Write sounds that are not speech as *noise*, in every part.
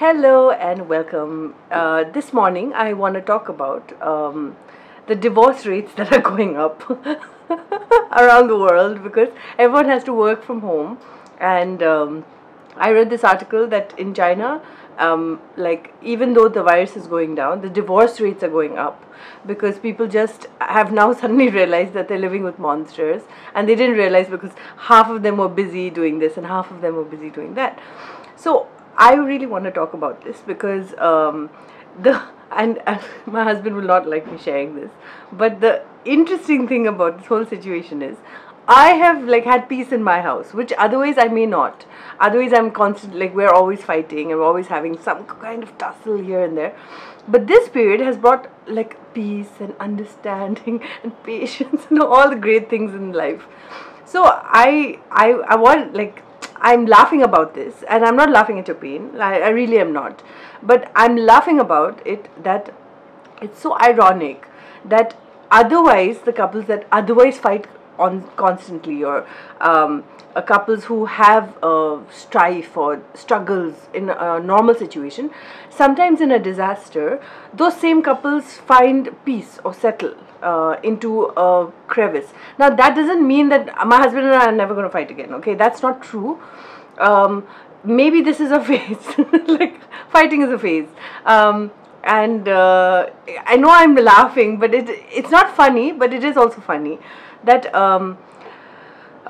Hello and welcome. Uh, this morning, I want to talk about um, the divorce rates *laughs* that are going up *laughs* around the world because everyone has to work from home. And um, I read this article that in China, um, like even though the virus is going down, the divorce rates are going up because people just have now *laughs* suddenly realized that they're living with monsters and they didn't realize because half of them were busy doing this and half of them were busy doing that. So I really want to talk about this because um, the *laughs* and, and my husband will not like me sharing this, but the interesting thing about this whole situation is I have like had peace in my house, which otherwise I may not. Otherwise, I'm constant like we're always fighting and we're always having some kind of tussle here and there. But this period has brought like peace and understanding *laughs* and patience and all the great things in life. So I I I want like I'm laughing about this, and I'm not laughing at your pain. I, I really am not. But I'm laughing about it that it's so ironic that otherwise the couples that otherwise fight on constantly or um, uh, couples who have uh, strife or struggles in a normal situation sometimes in a disaster those same couples find peace or settle uh, into a crevice. Now, that doesn't mean that my husband and I are never going to fight again, okay? That's not true. Um, maybe this is a *laughs* phase. like, fighting is a phase. Um, and uh, I know I'm laughing, but it it's not funny, but it is also funny that um,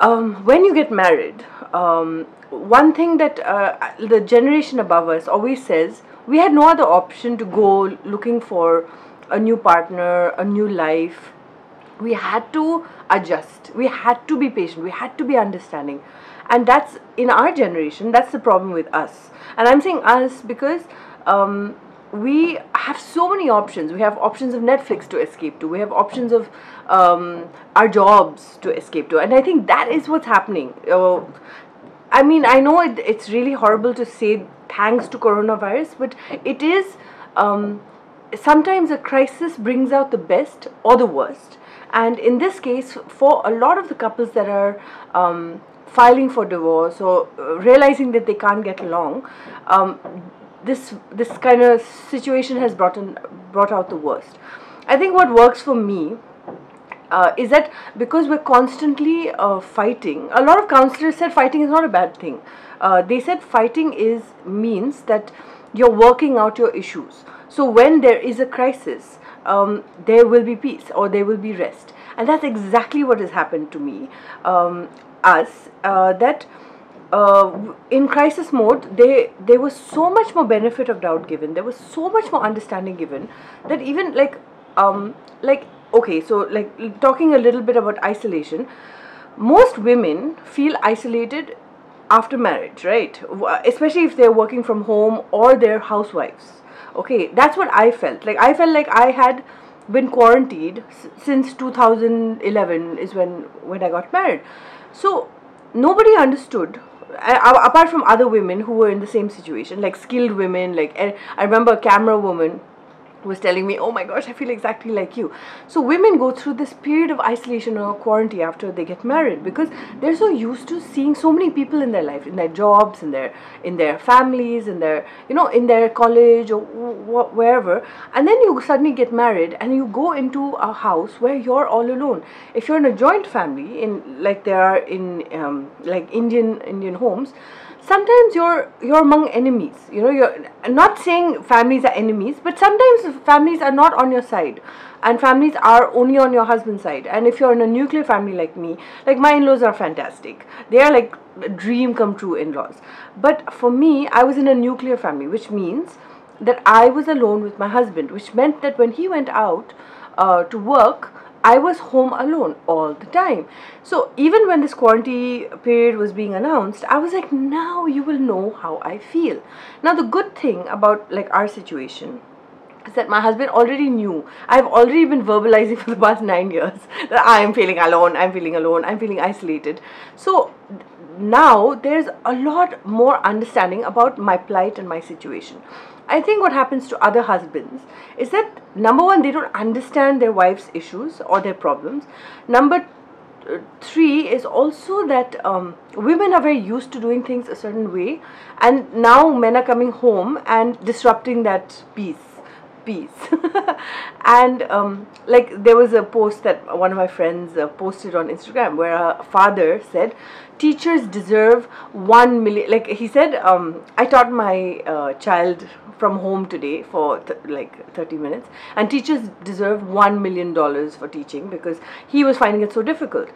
um, when you get married, um, one thing that uh, the generation above us always says, we had no other option to go looking for a new partner, a new life. We had to adjust. We had to be patient. We had to be understanding. And that's in our generation, that's the problem with us. And I'm saying us because um, we have so many options. We have options of Netflix to escape to. We have options of um, our jobs to escape to. And I think that is what's happening. Uh, I mean, I know it, it's really horrible to say thanks to coronavirus, but it is. Um, sometimes a crisis brings out the best or the worst. And in this case, for a lot of the couples that are um, filing for divorce or uh, realizing that they can't get along, um, this this kind of situation has brought in, brought out the worst. I think what works for me uh, is that because we're constantly uh, fighting, a lot of counselors said fighting is not a bad thing. Uh, they said fighting is means that you're working out your issues. So when there is a crisis, um, there will be peace or there will be rest. And that's exactly what has happened to me, um, us, uh, that uh, in crisis mode, they, there was so much more benefit of doubt given. There was so much more understanding given that even like, um, like, okay, so like talking a little bit about isolation, most women feel isolated after marriage, right? Especially if they're working from home or they're housewives okay that's what i felt like i felt like i had been quarantined s- since 2011 is when when i got married so nobody understood uh, apart from other women who were in the same situation like skilled women like i remember a camera woman was telling me, oh my gosh, I feel exactly like you. So women go through this period of isolation or quarantine after they get married because they're so used to seeing so many people in their life, in their jobs, in their in their families, in their you know in their college or wh- wherever. And then you suddenly get married and you go into a house where you're all alone. If you're in a joint family, in like there are in um, like Indian Indian homes sometimes you're you're among enemies you know you're not saying families are enemies but sometimes families are not on your side and families are only on your husband's side. And if you're in a nuclear family like me like my in-laws are fantastic. They are like dream come true in-laws. But for me i was in a nuclear family which means that i was alone with my husband which meant that when he went out uh, to work I was home alone all the time. So even when this quarantine period was being announced, I was like, now you will know how I feel. Now the good thing about like our situation that my husband already knew. I've already been verbalizing for the past nine years *laughs* that I am feeling alone, I'm feeling alone, I'm feeling isolated. So now there's a lot more understanding about my plight and my situation. I think what happens to other husbands is that number one, they don't understand their wife's issues or their problems. Number uh, three is also that um, women are very used to doing things a certain way, and now men are coming home and disrupting that peace. Peace, *laughs* and um, like there was a post that one of my friends uh, posted on Instagram where a father said, "Teachers deserve one million. Like he said, um, I taught my uh, child from home today for th- like 30 minutes, and teachers deserve one million dollars for teaching because he was finding it so difficult.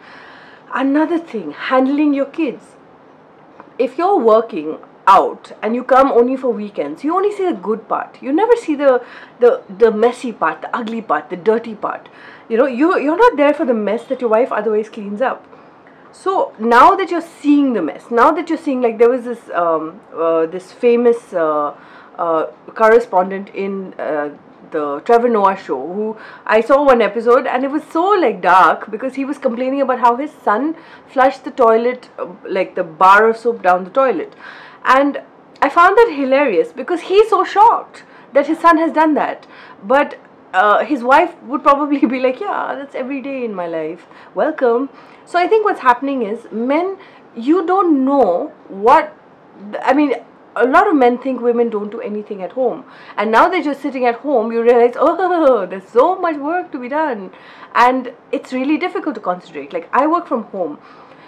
Another thing, handling your kids. If you're working out and you come only for weekends, you only see the good part. You never see the the the messy part, the ugly part, the dirty part. You know, you you're not there for the mess that your wife otherwise cleans up. So now that you're seeing the mess, now that you're seeing like there was this um, uh, this famous uh, uh, correspondent in uh, the Trevor Noah show who I saw one episode and it was so like dark because he was complaining about how his son flushed the toilet uh, like the bar of soap down the toilet and I found that hilarious because he's so shocked that his son has done that. But uh, his wife would probably be like yeah that's every day in my life. Welcome. So I think what's happening is men you don't know what I mean a lot of men think women don't do anything at home. And now that you're sitting at home you realize *laughs* oh there's so much work to be done. And it's really difficult to concentrate. Like i work from home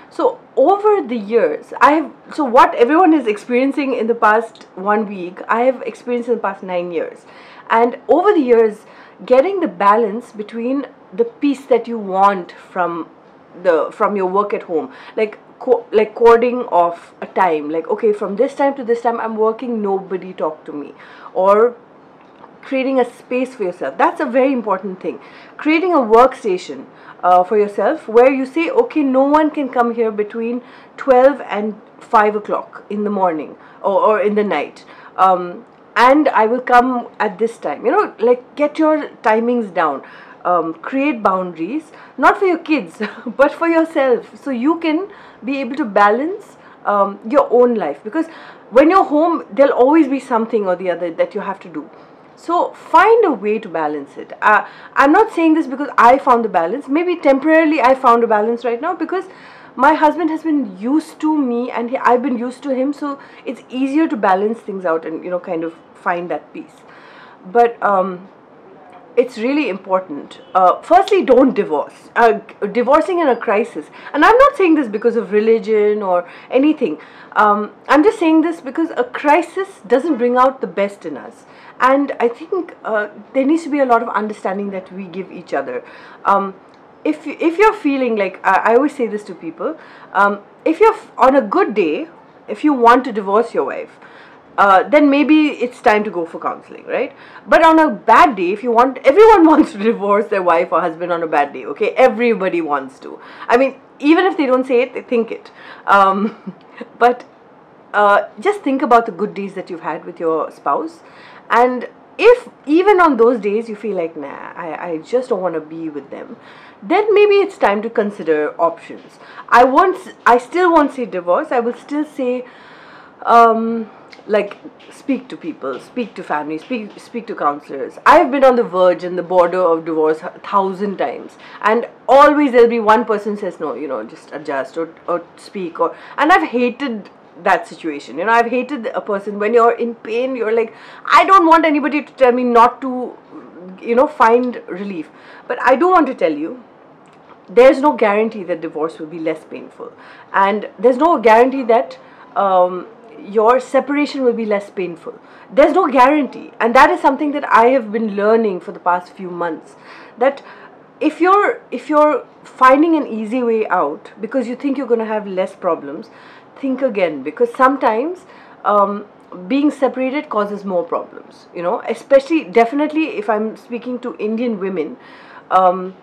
so over the years i have so what everyone is experiencing in the past one week i have experienced in the past nine years. And over the years getting the balance between the peace that you want from the from your work at home like co- like coding of a time like okay from this time to this time i'm working nobody talk to me. Or creating a space for yourself. That's a very important thing. Creating a workstation uh, for yourself where you say okay no one can come here between 12 and 5 o'clock in the morning or, or in the night. Um, and i will come at this time. You know like get your timings down. Um, create boundaries not for your kids *laughs* but for yourself so you can be able to balance um, your own life. Because when you're home there'll always be something or the other that you have to do so find a way to balance it uh, i'm not saying this because i found the balance maybe temporarily i found a balance right now because my husband has been used to me and he, i've been used to him so it's easier to balance things out and you know kind of find that peace but um, it's really important. Uh, firstly, don't divorce. Uh, divorcing in a crisis, and I'm not saying this because of religion or anything. Um, I'm just saying this because a crisis doesn't bring out the best in us, and I think uh, there needs to be a lot of understanding that we give each other. Um, if if you're feeling like I, I always say this to people, um, if you're on a good day, if you want to divorce your wife uh, then maybe it's time to go for counseling, right? But on a bad day, if you want, everyone *laughs* wants to divorce their wife or husband on a bad day, okay? Everybody wants to. I mean, even if they don't say it, they think it. Um, *laughs* but uh, just think about the good days that you've had with your spouse. And if even on those days you feel like, nah, I, I just don't want to be with them, then maybe it's time to consider options. I won't, I still won't say divorce, I will still say, um, like speak to people speak to family speak speak to counselors i've been on the verge and the border of divorce a thousand times and always there'll be one person says no you know just adjust or, or speak or and i've hated that situation you know i've hated a person when you're in pain you're like i don't want anybody to tell me not to you know find relief but i do want to tell you there's no guarantee that divorce will be less painful and there's no guarantee that um, your separation will be less painful. There's no guarantee. And that is something that I have been learning for the past few months. That if you're if you're finding an easy way out because you think you're going to have less problems, think again because sometimes um, being separated causes more problems. You know, especially definitely if I'm speaking to Indian women. Um,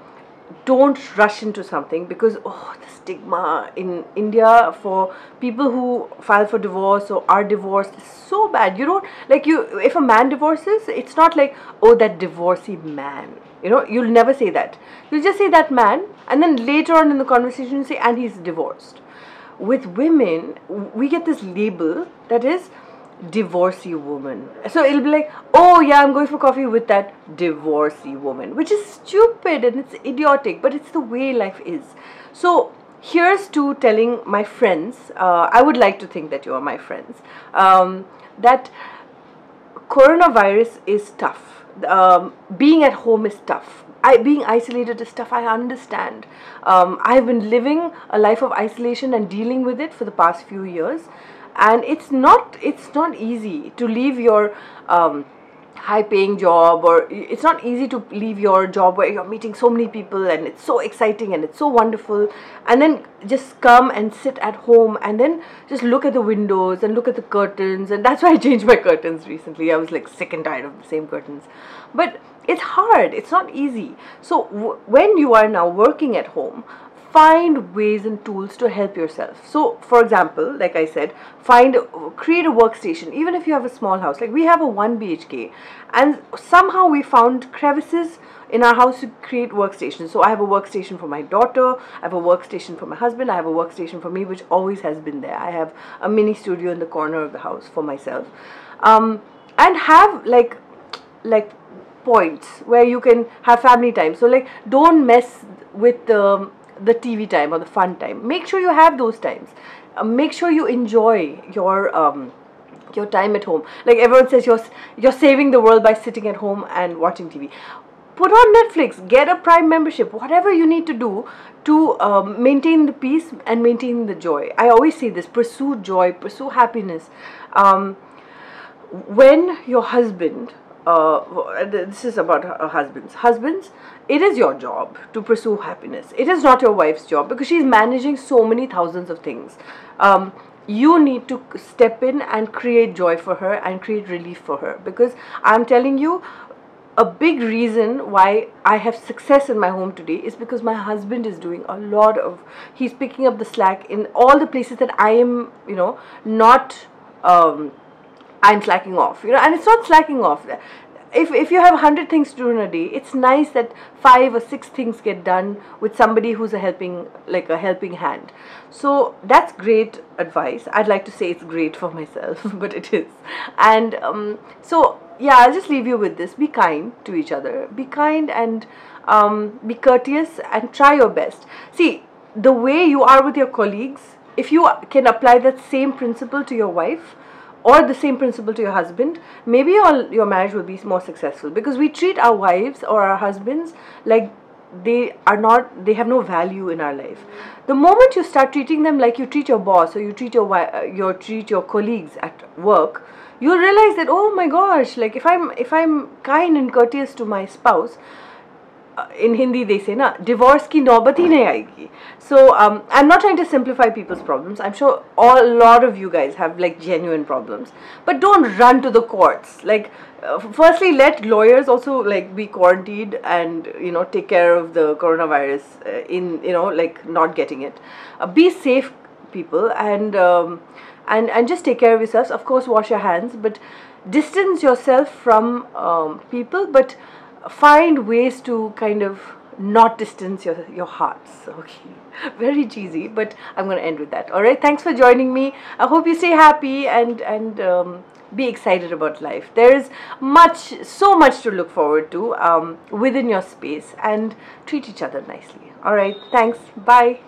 don't rush into something because oh the stigma in India for people who file for divorce or are divorced is so bad. You don't like you if a man divorces, it's not like oh that divorcee man. You know, you'll never say that. You'll just say that man and then later on in the conversation you say and he's divorced. With women, we get this label that is divorcee woman. So it'll be like, oh yeah, I'm going for coffee with that divorcee woman, which is stupid and it's idiotic, but it's the way life is. So here's to telling my friends, uh, I would like to think that you are my friends, um, that coronavirus is tough. Um, being at home is tough. I, being isolated is tough. I understand. Um, I've been living a life of isolation and dealing with it for the past few years and it's not it's not easy to leave your um, high paying job or it's not easy to leave your job where you're meeting so many people and it's so exciting and it's so wonderful and then just come and sit at home and then just look at the windows and look at the curtains and that's why I changed my curtains recently I was like sick and tired of the same curtains but it's hard. It's not easy. So w- when you are now working at home find ways and tools to help yourself. So for example like i said find create a workstation. Even if you have a small house like we have a 1 bhk and somehow we found crevices in our house to create workstations. So i have a workstation for my daughter i have a workstation for my husband i have a workstation for me which always has been there. I have a mini studio in the corner of the house for myself. Um, and have like like points where you can have family time so like don't mess with the the TV time or the fun time. Make sure you have those times. Uh, make sure you enjoy your um, your time at home. Like everyone says, you're you're saving the world by sitting at home and watching TV. Put on Netflix. Get a Prime membership. Whatever you need to do to um, maintain the peace and maintain the joy. I always say this: pursue joy, pursue happiness. Um, when your husband uh, this is about husbands. Husbands, it is your job to pursue happiness. It is not your wife's job because she's managing so many thousands of things. Um, you need to step in and create joy for her and create relief for her because I'm telling you, a big reason why I have success in my home today is because my husband is doing a lot of, he's picking up the slack in all the places that I am, you know, not. Um, I'm slacking off, you know, and it's not slacking off. If, if you have 100 things to do in a day, it's nice that five or six things get done with somebody who's a helping, like a helping hand. So that's great advice. I'd like to say it's great for myself, *laughs* but it is. And um, so, yeah, I'll just leave you with this. Be kind to each other. Be kind and um, be courteous and try your best. See, the way you are with your colleagues, if you can apply that same principle to your wife, or the same principle to your husband, maybe your, your marriage will be more successful. Because we treat our wives or our husbands like they are not they have no value in our life. The moment you start treating them like you treat your boss or you treat your uh, your treat your colleagues at work you'll realize that oh my gosh like if i'm if i'm kind and courteous to my spouse in Hindi they say na divorce ki naubat hi nahi aayegi. So um, I'm not trying to simplify people's problems. I'm sure all, a lot of you guys have like genuine problems, but don't run to the courts. Like uh, firstly, let lawyers also like be quarantined and you know take care of the coronavirus uh, in you know like not getting it. Uh, be safe, people, and um, and and just take care of yourselves. Of course, wash your hands, but distance yourself from um, people, but find ways to kind of not distance your your hearts okay? *laughs* Very cheesy but i'm going to end with that. All right thanks for joining me. I hope you stay happy and and um, be excited about life. There is much so much to look forward to um, within your space and treat each other nicely. All right thanks. Bye